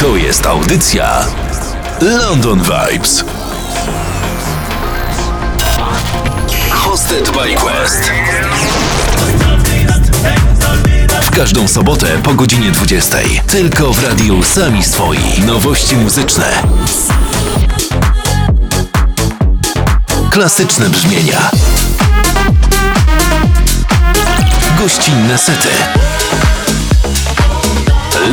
To jest audycja London Vibes. Hosted by Quest. W każdą sobotę po godzinie 20. Tylko w radiu Sami Swoi. Nowości muzyczne. Klasyczne brzmienia. Gościnne sety.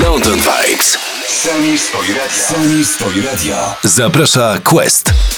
London Vibes. Sami Stoi Radia. Sami Radia. Zaprasza Quest.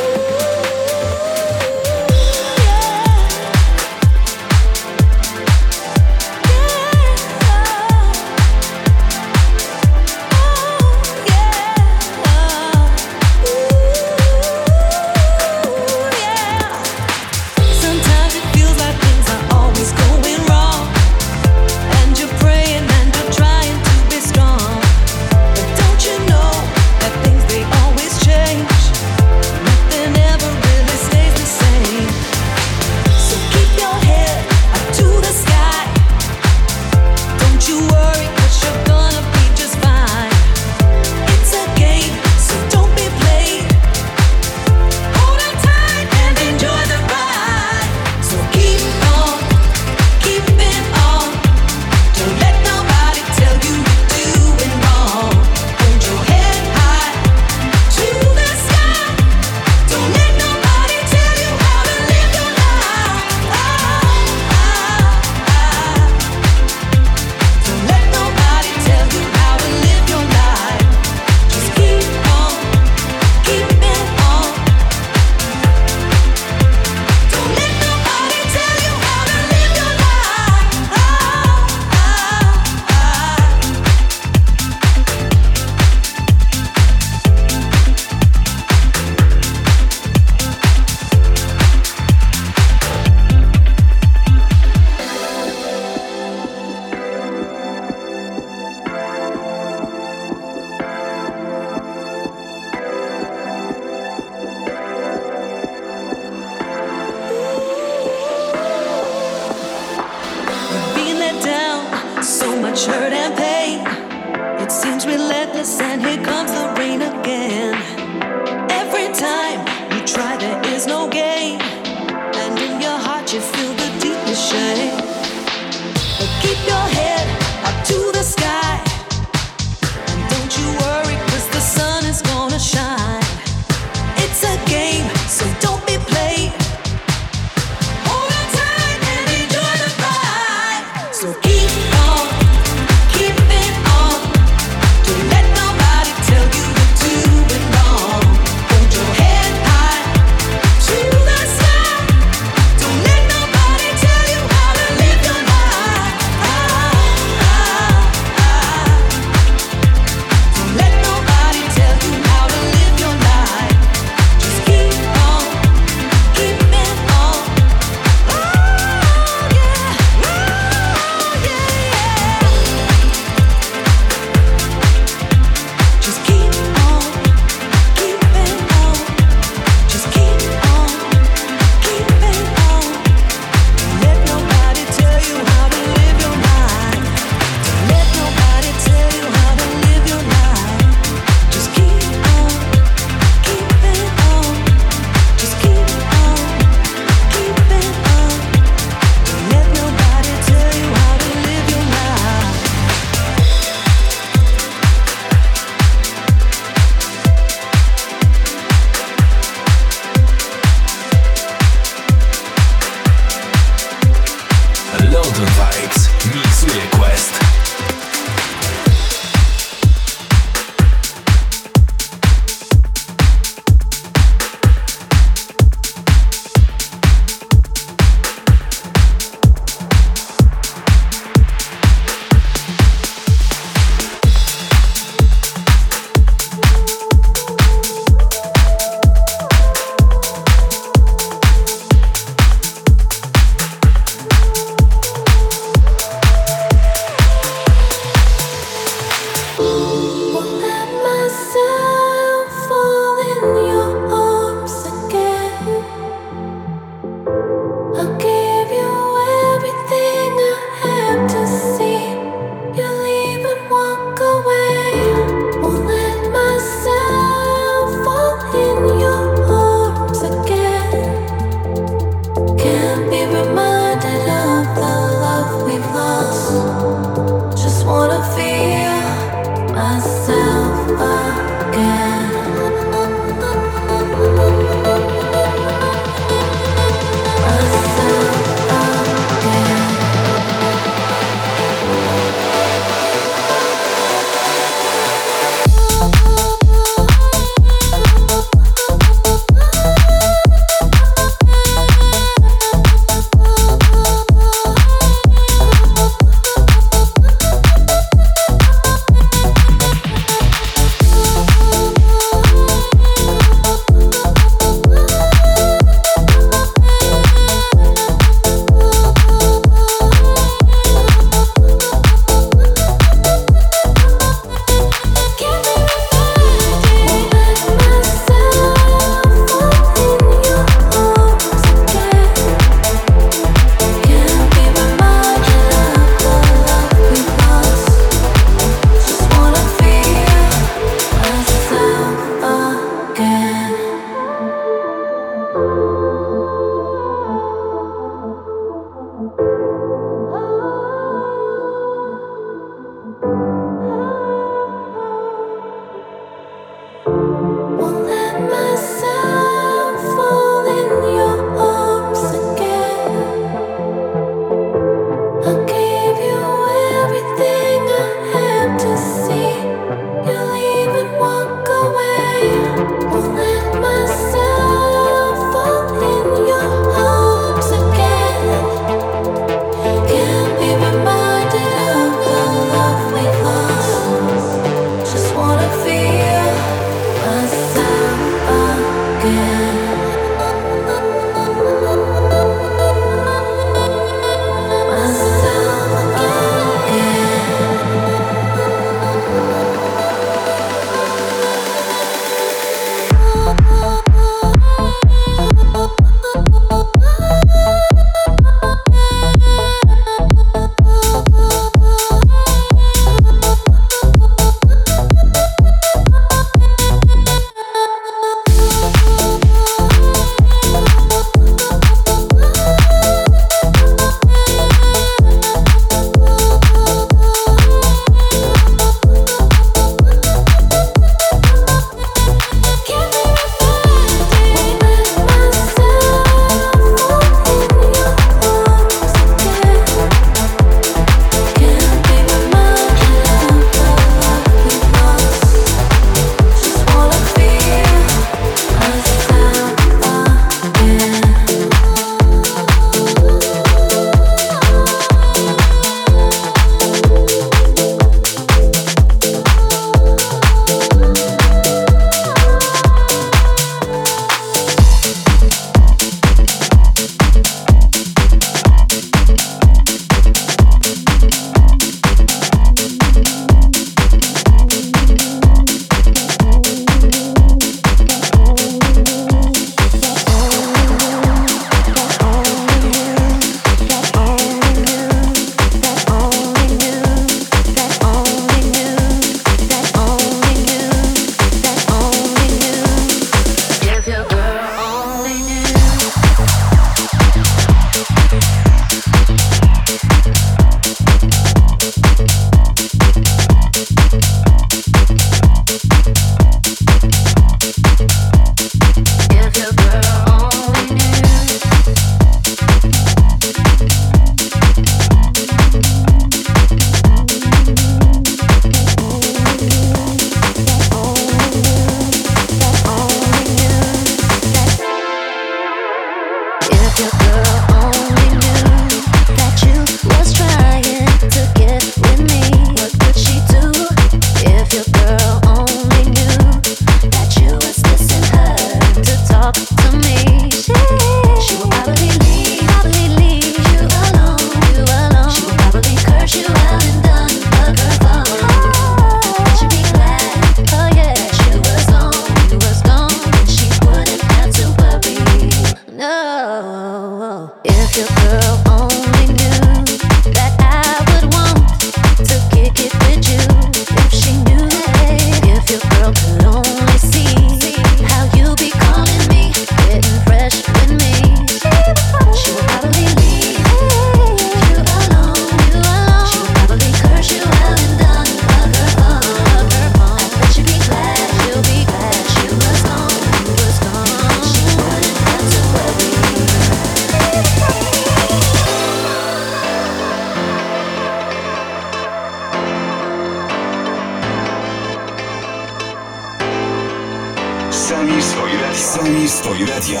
Woli radio.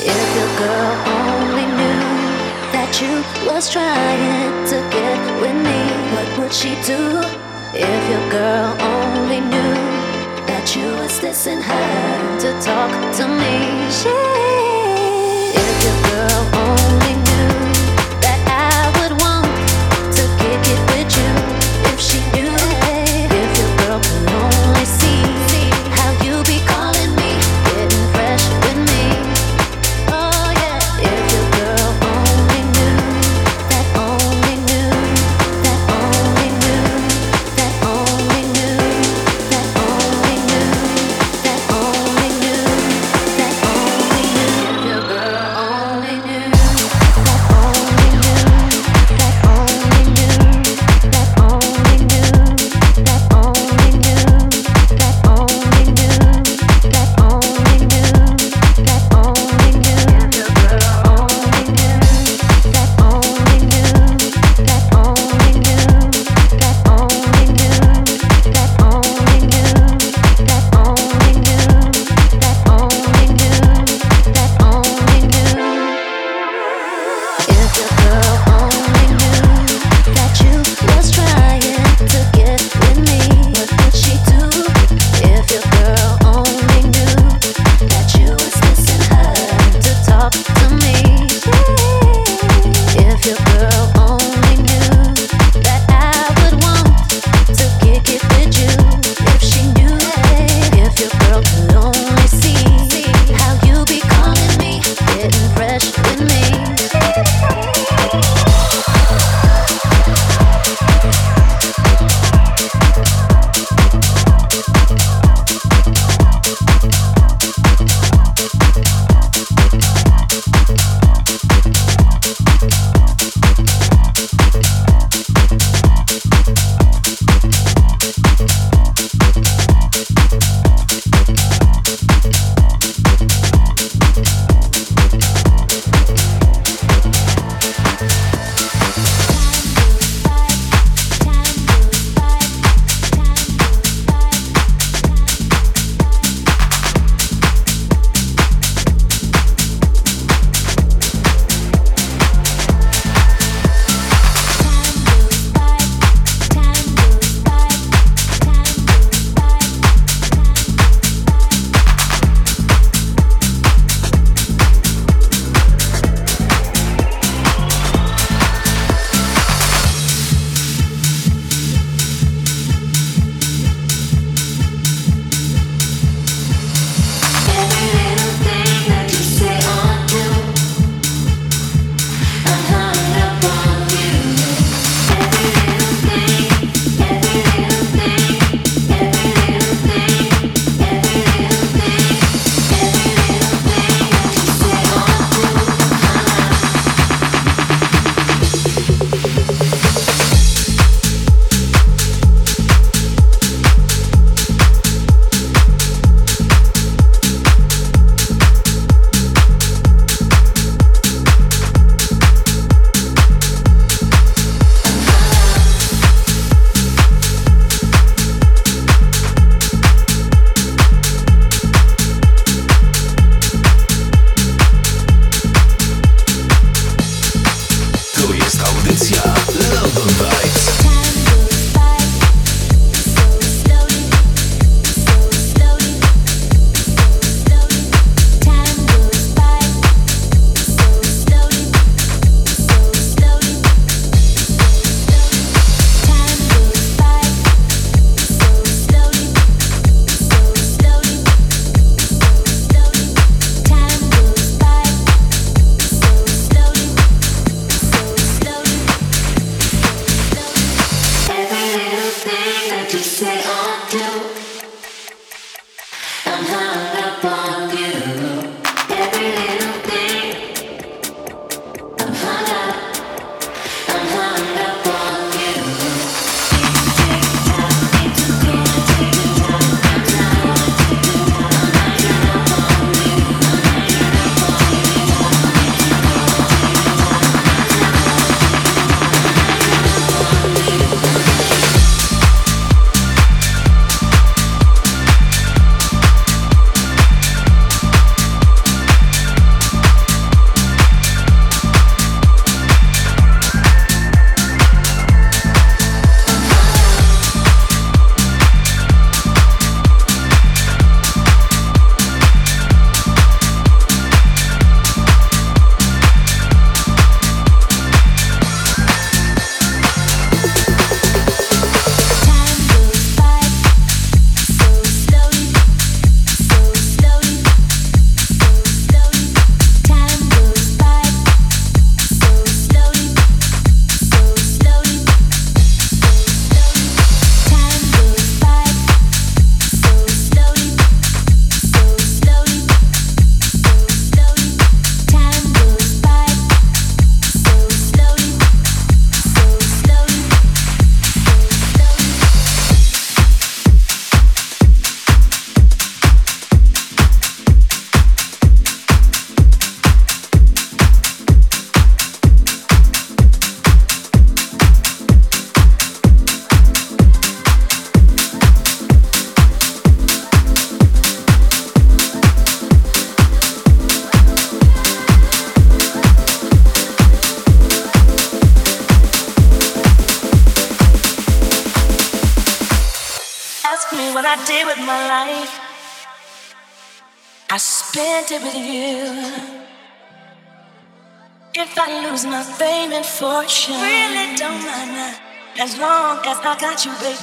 If your girl only knew that you was trying to get with me, what would she do? If your girl only knew that you was dissing her to talk to me, she.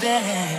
Got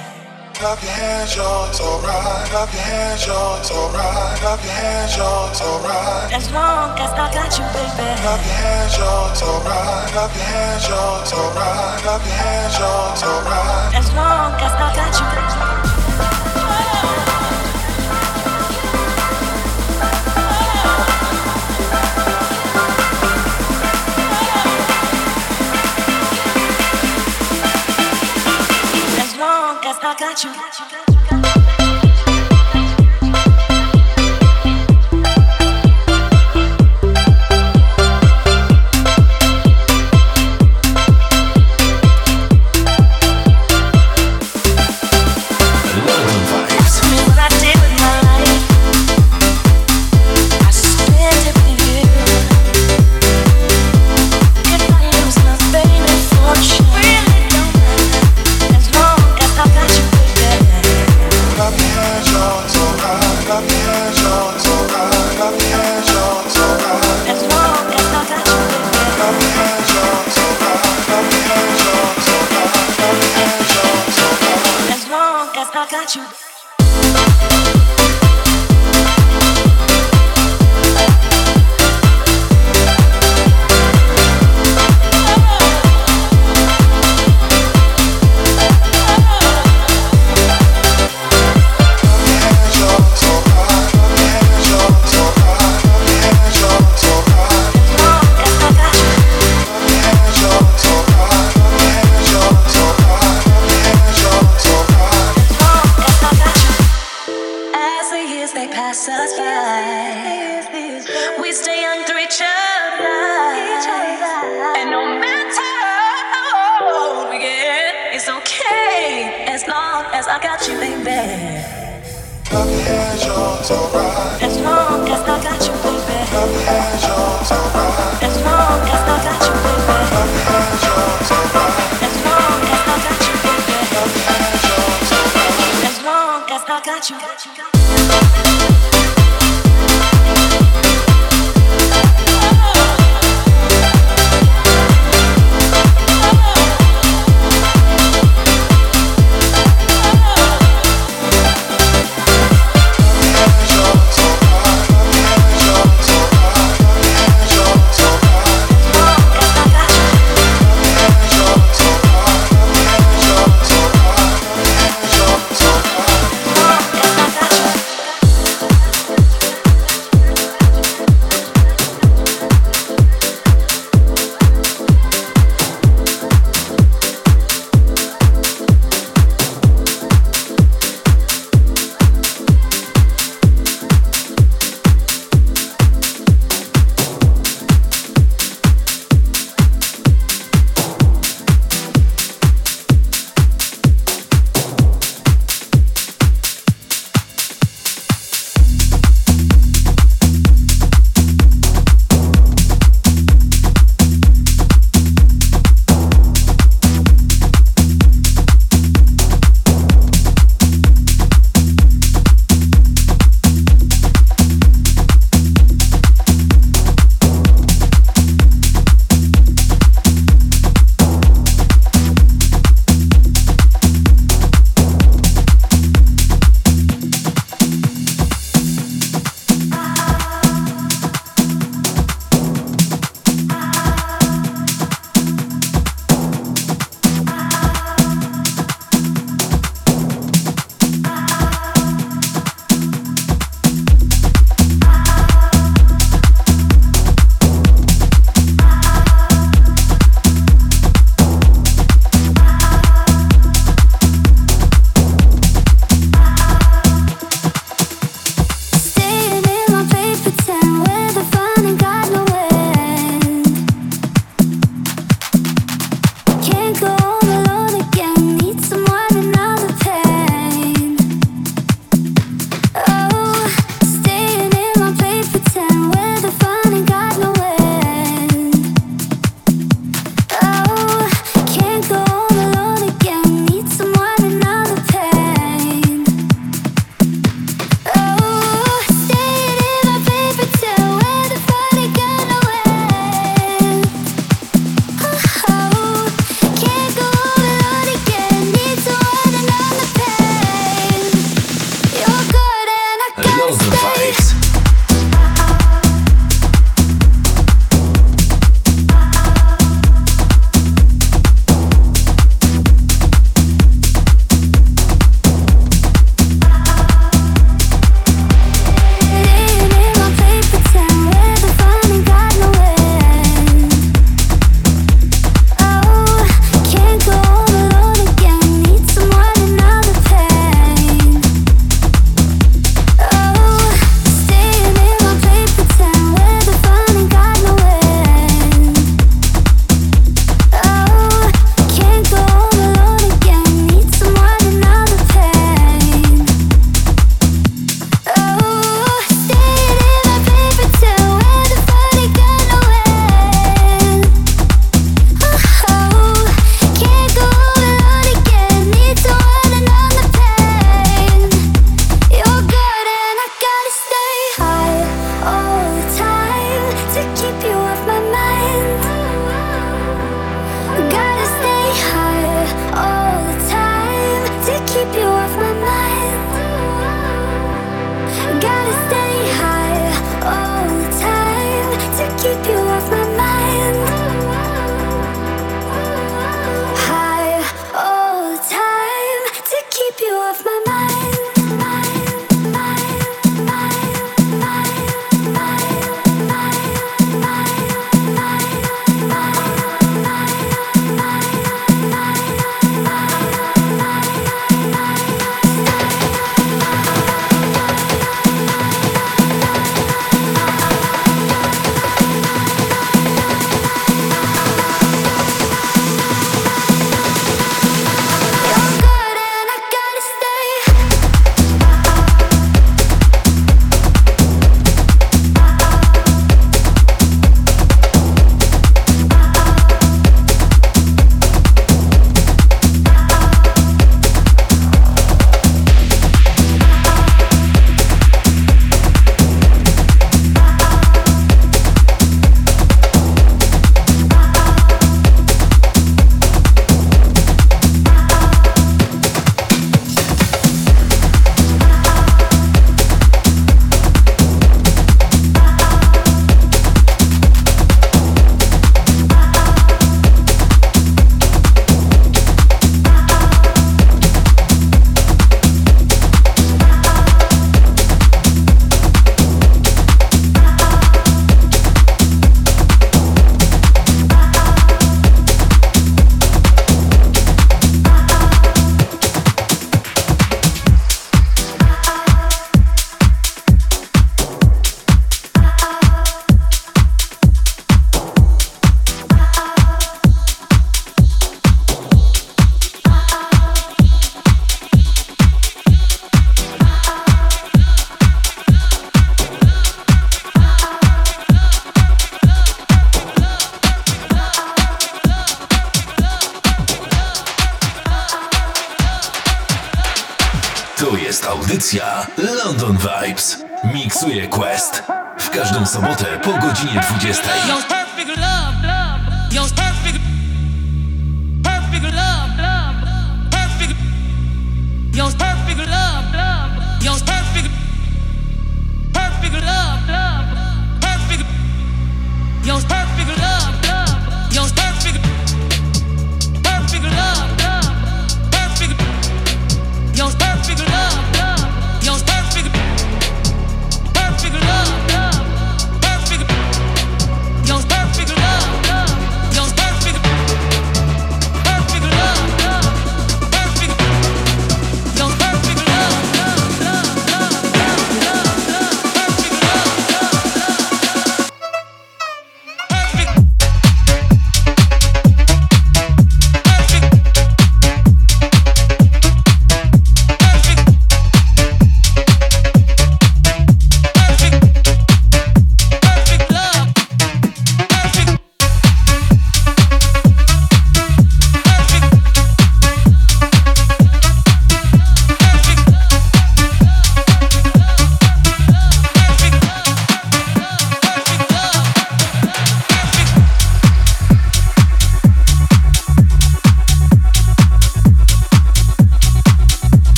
Miksuje Quest. W każdą sobotę po godzinie 20.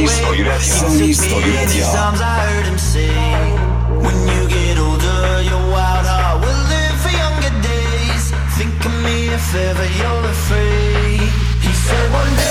I Radio. Nismo i When you get older, live for younger days. Think of me if ever you're afraid. He said one day.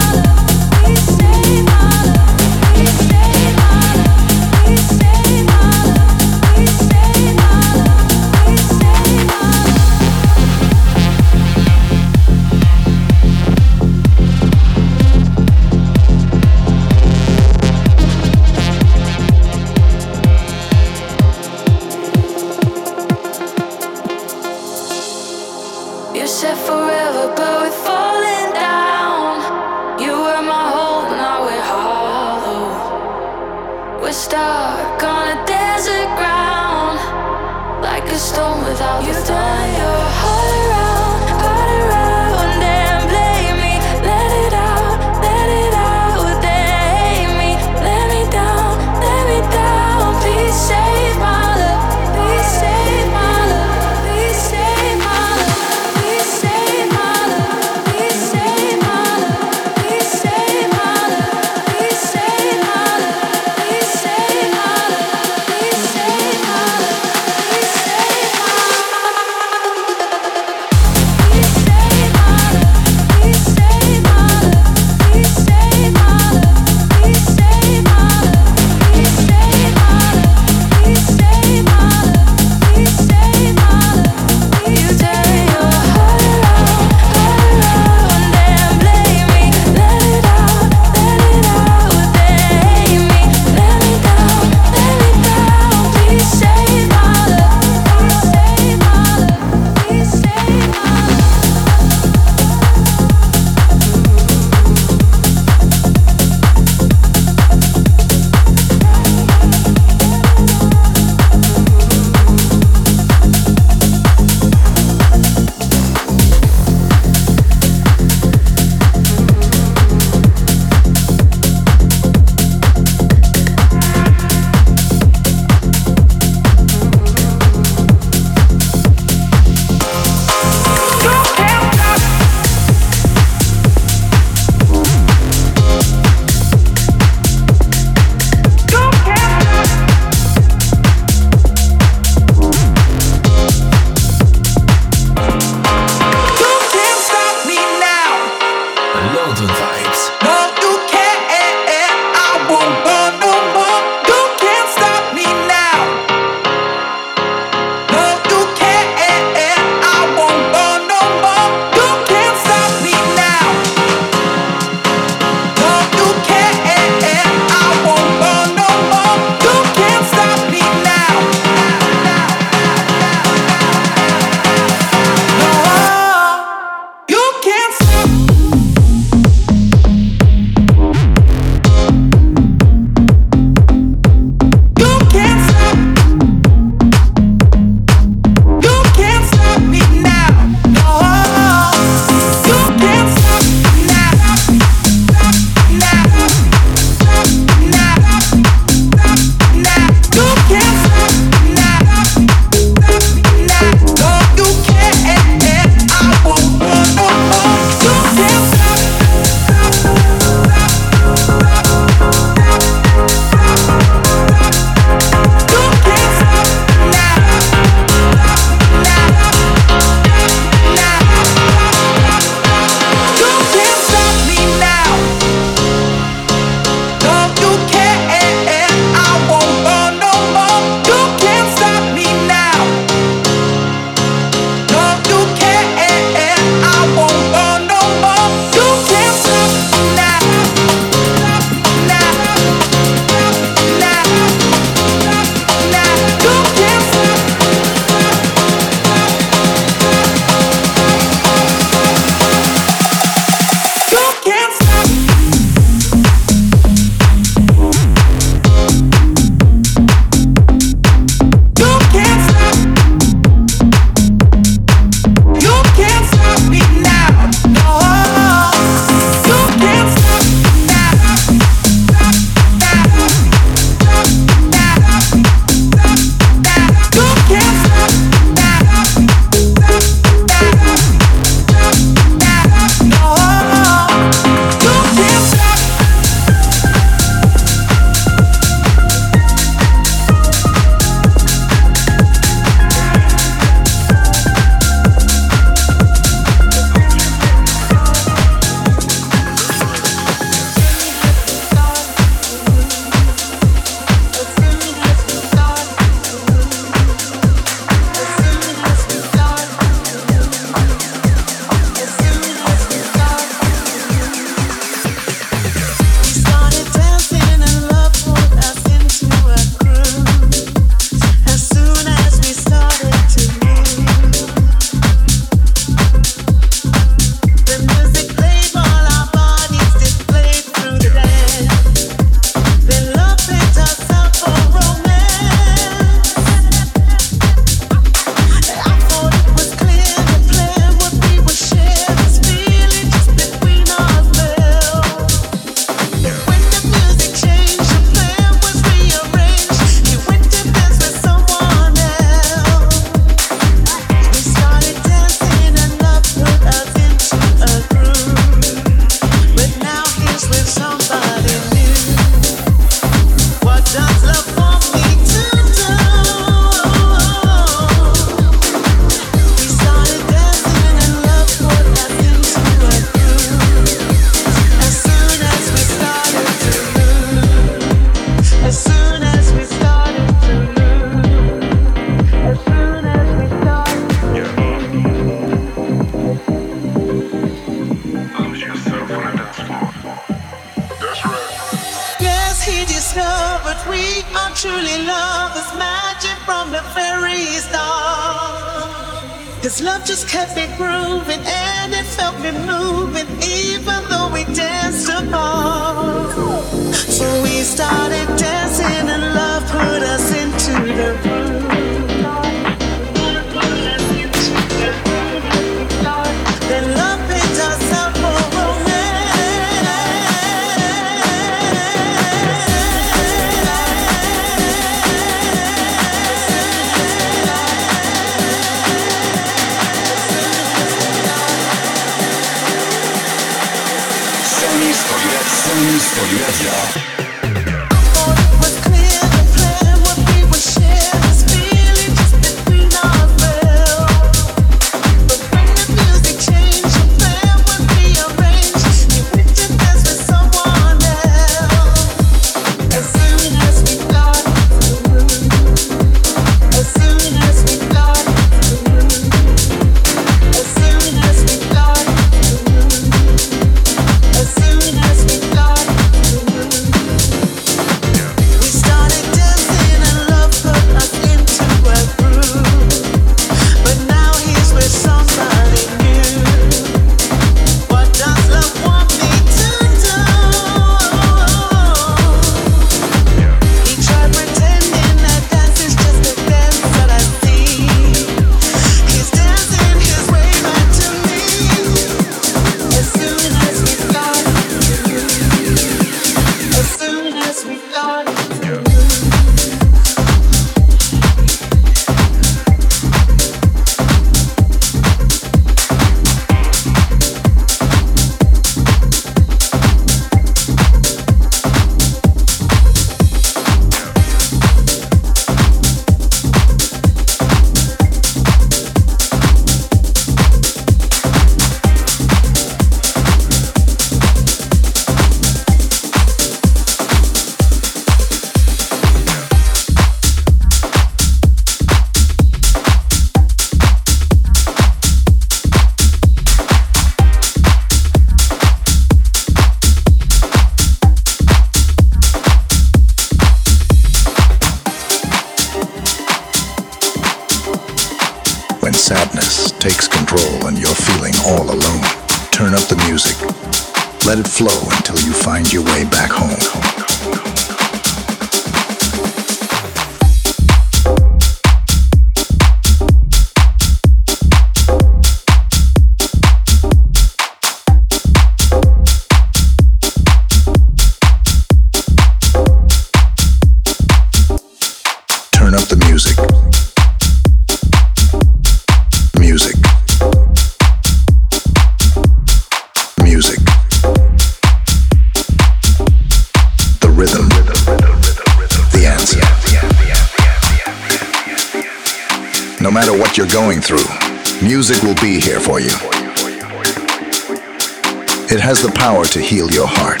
to heal your heart.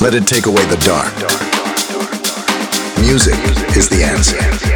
Let it take away the dark. Music is the answer.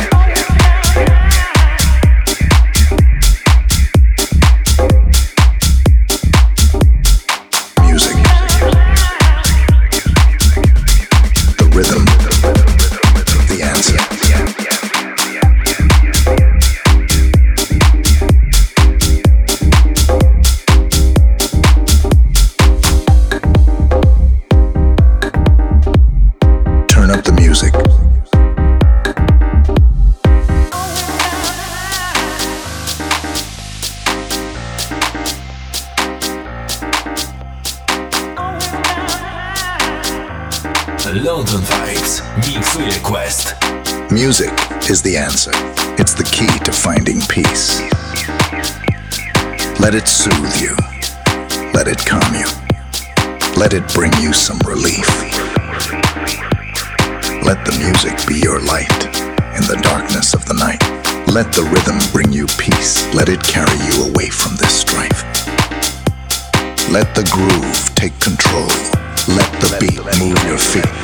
Let it soothe you. Let it calm you. Let it bring you some relief. Let the music be your light in the darkness of the night. Let the rhythm bring you peace. Let it carry you away from this strife. Let the groove take control. Let the beat move your feet.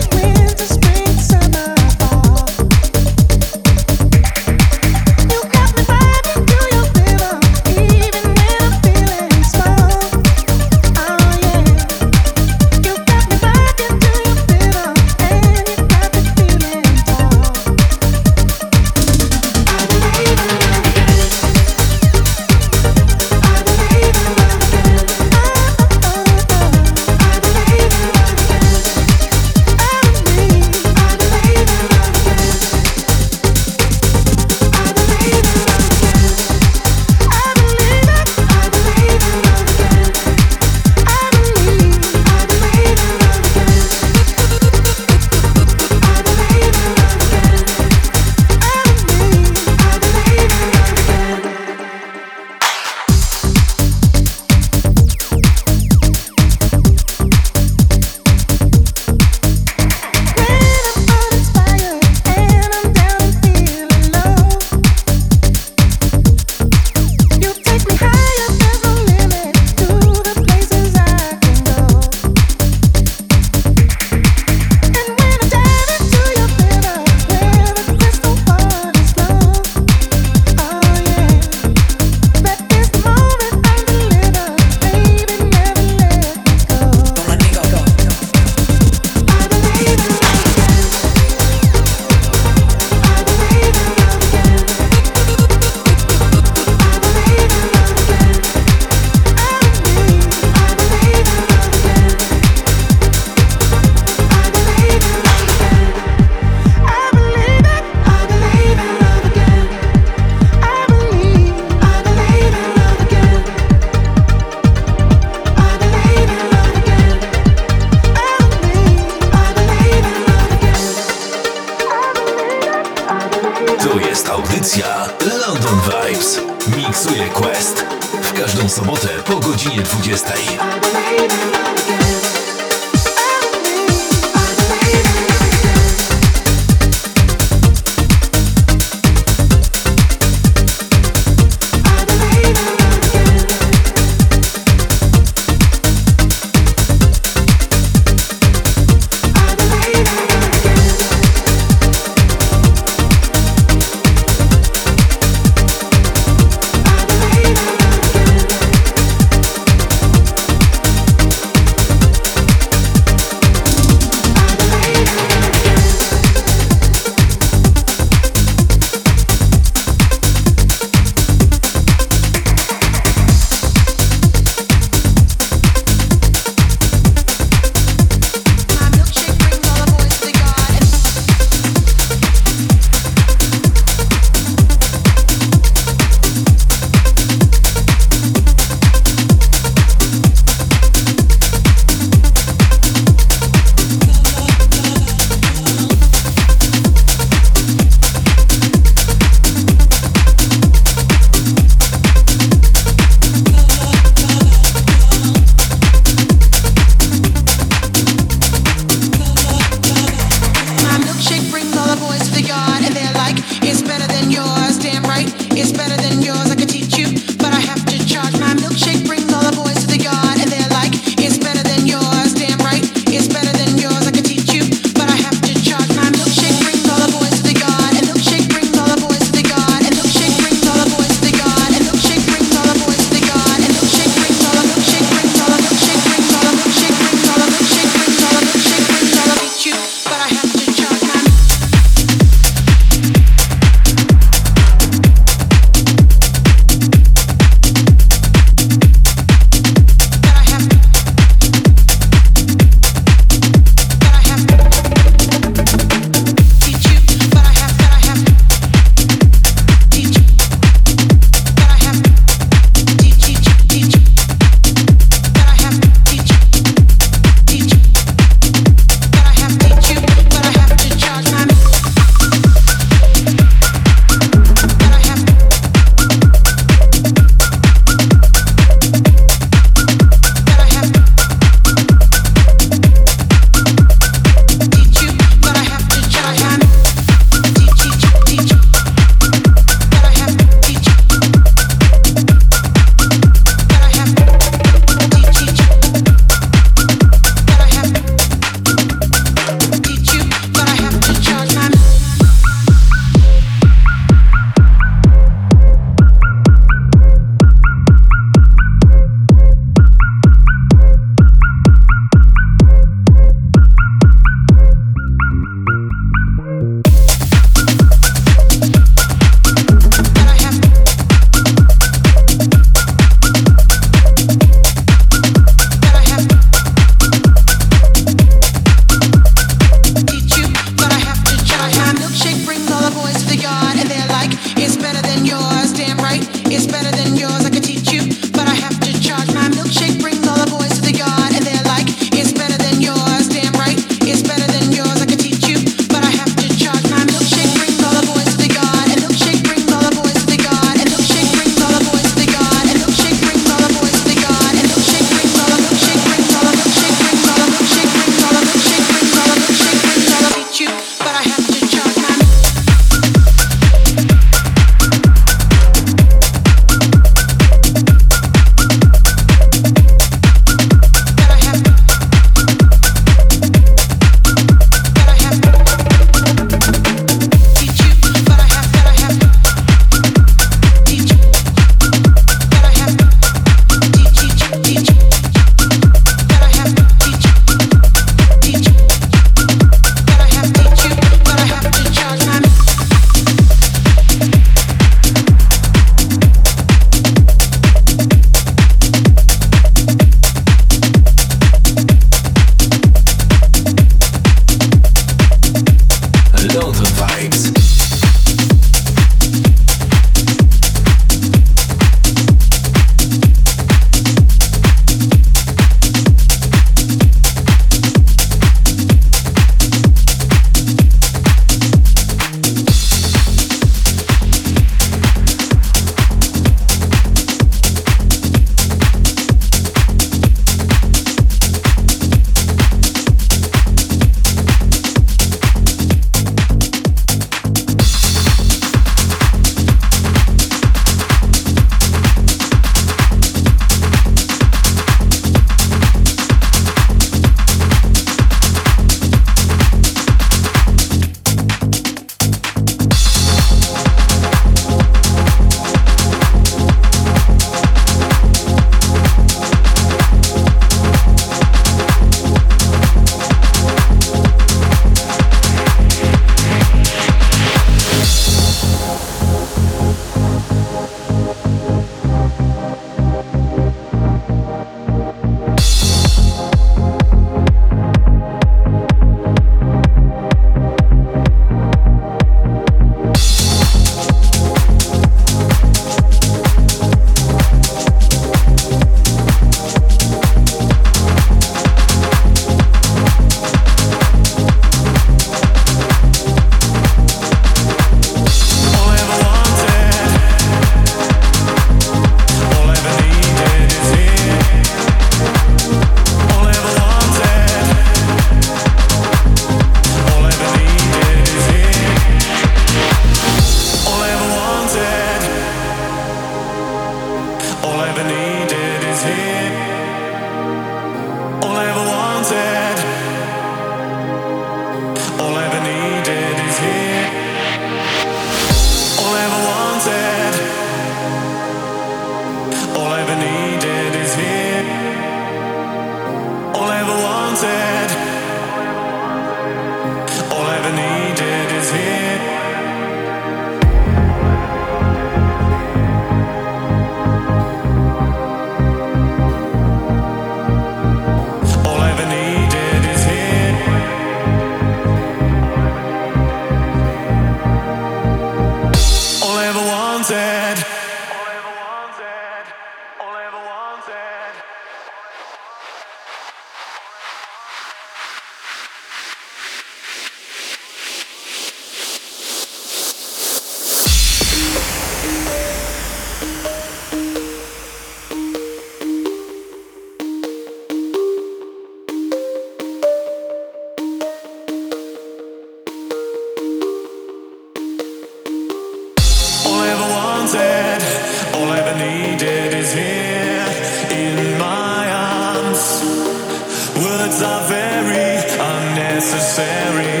necessary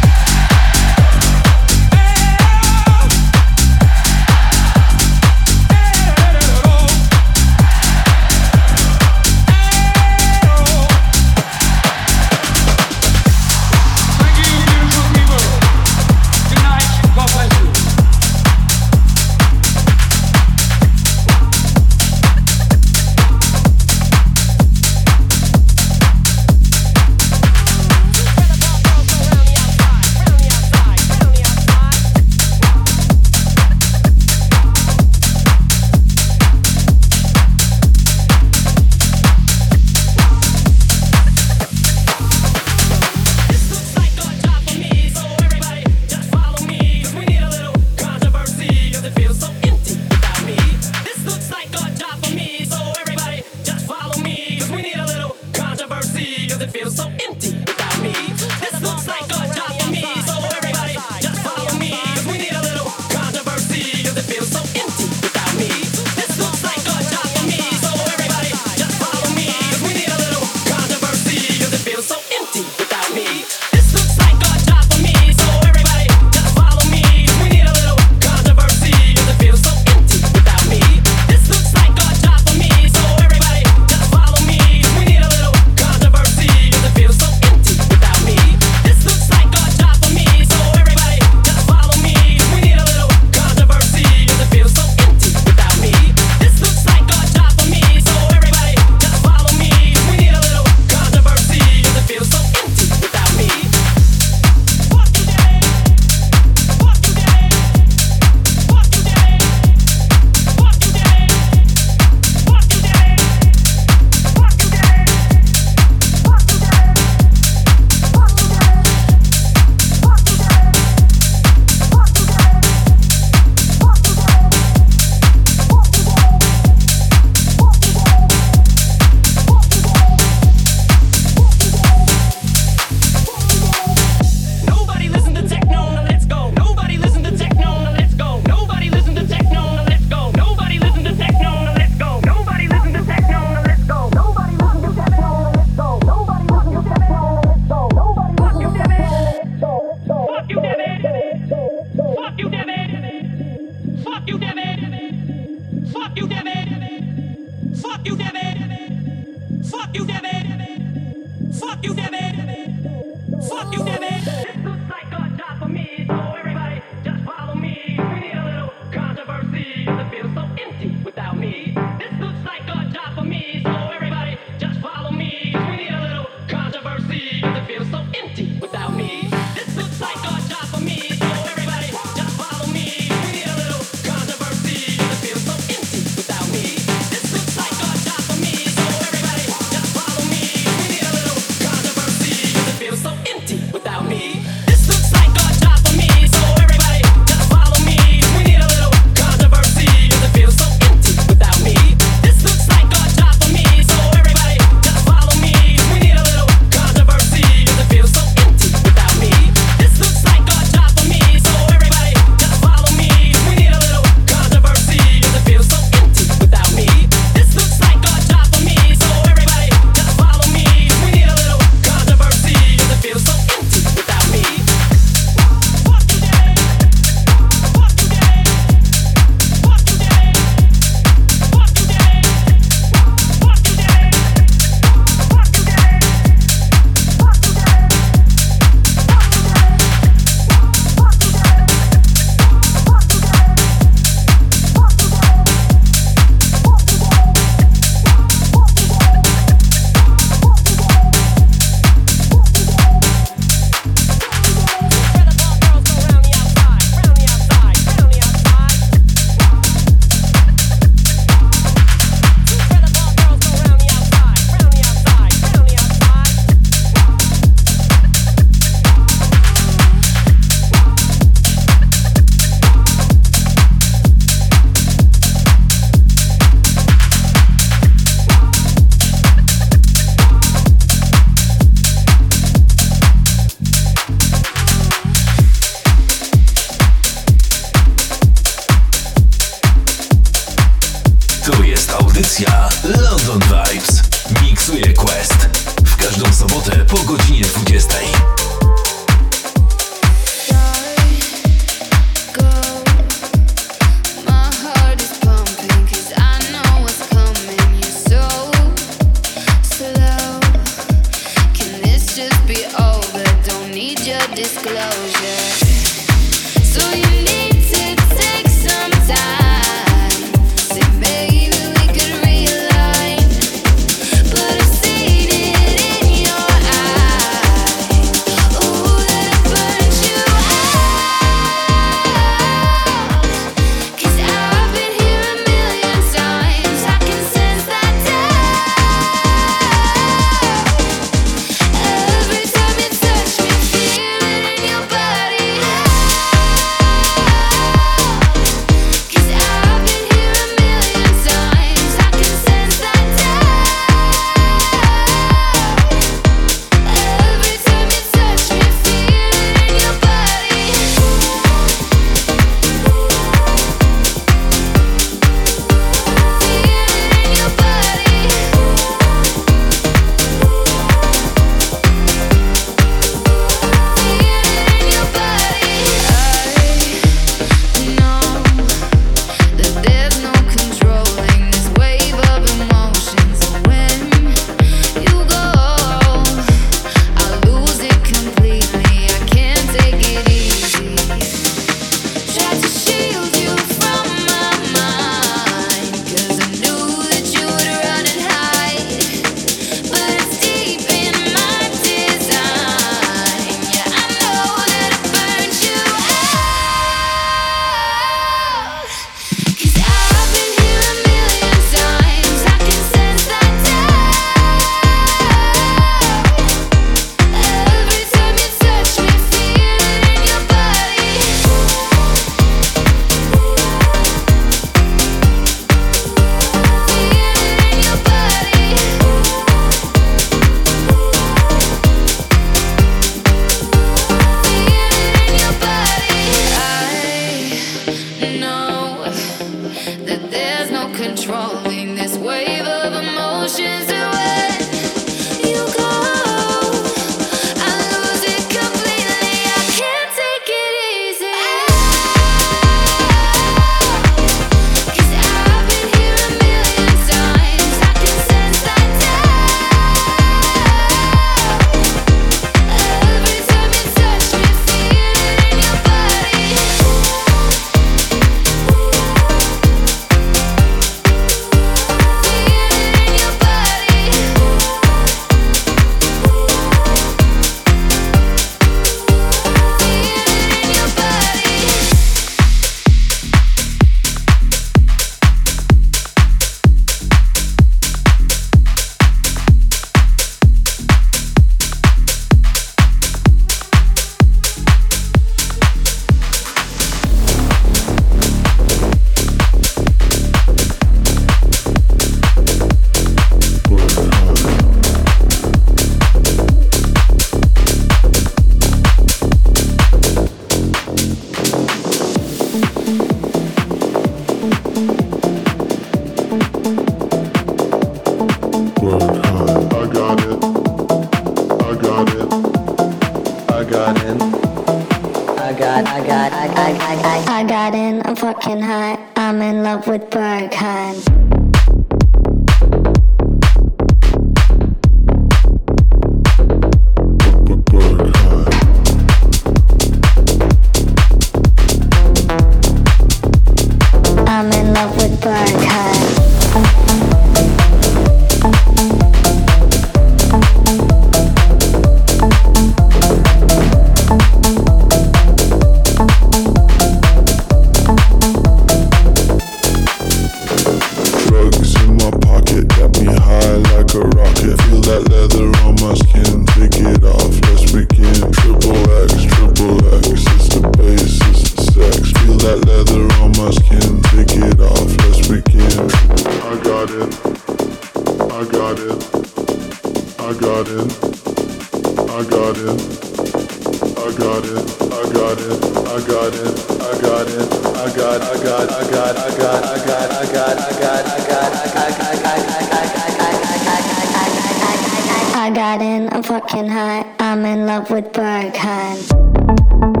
I got in a fucking high. I'm in love with Berghain.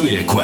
Obiecuję, kurwa.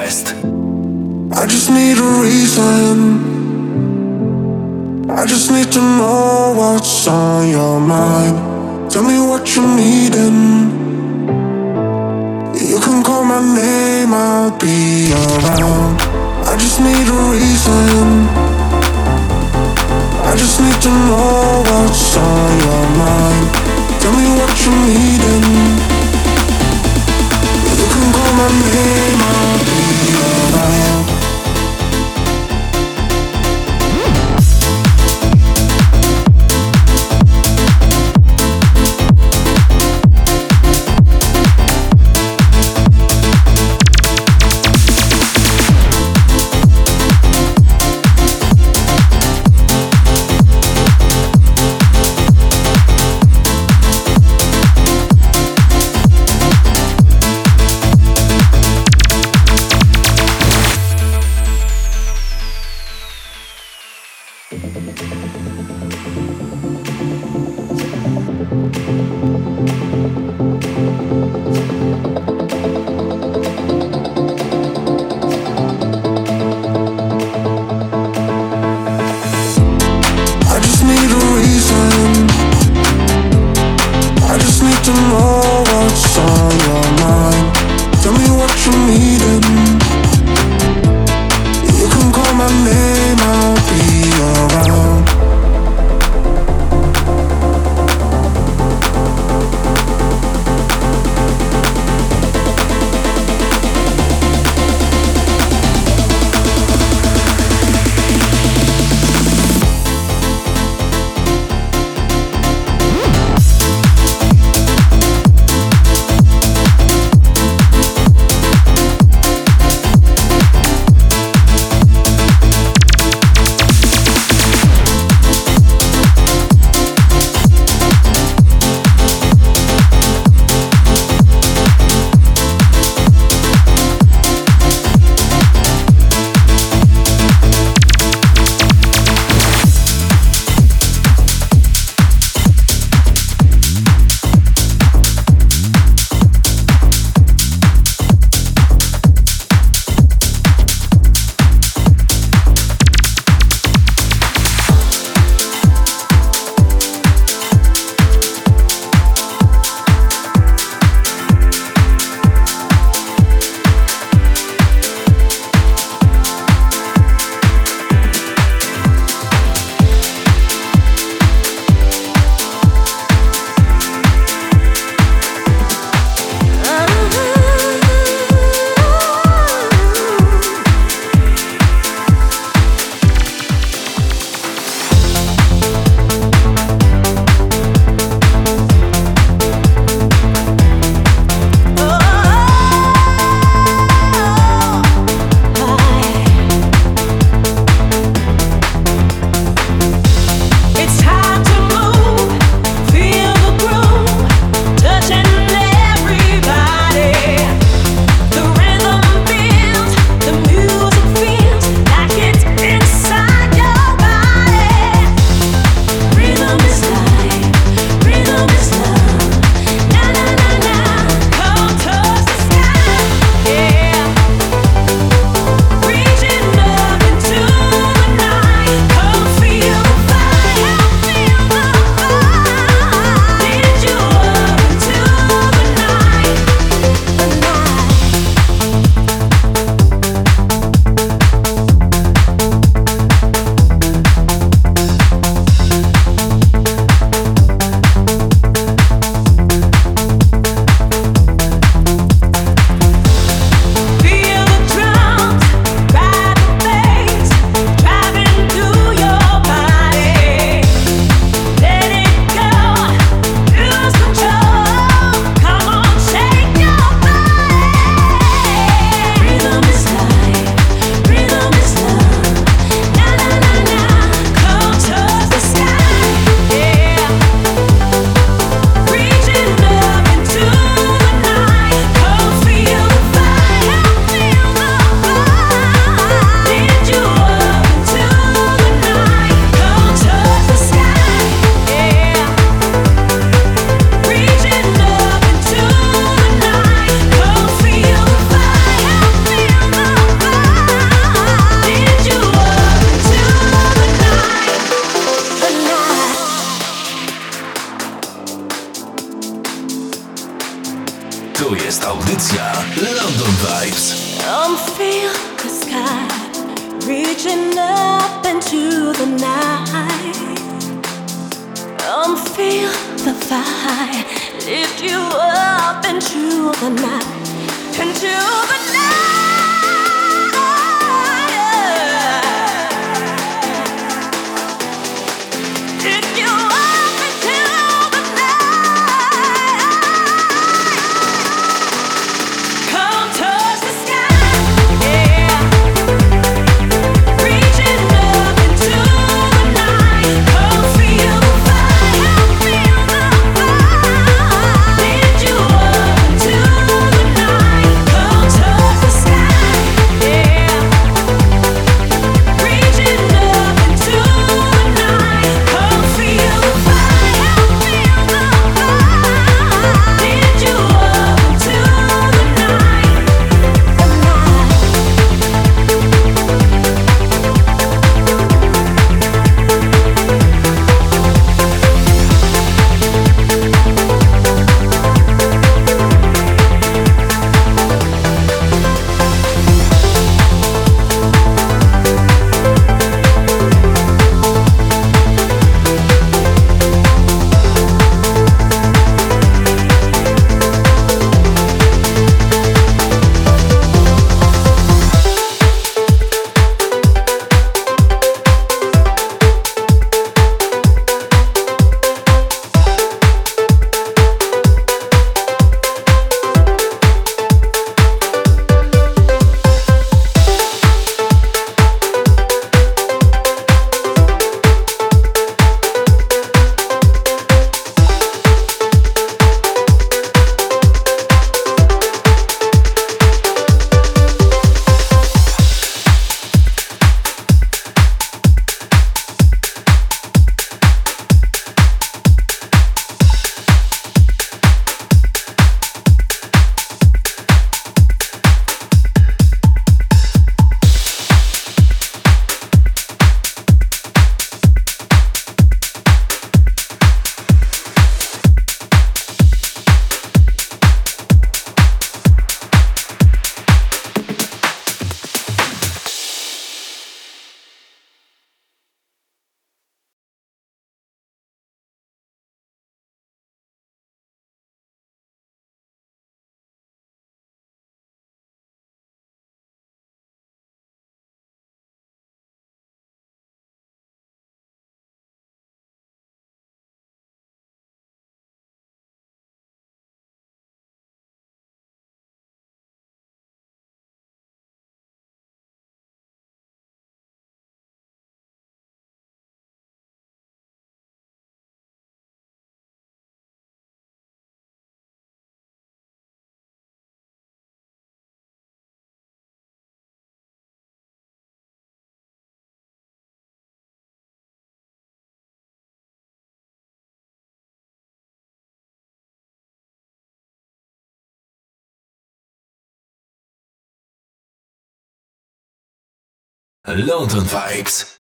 London Vibes.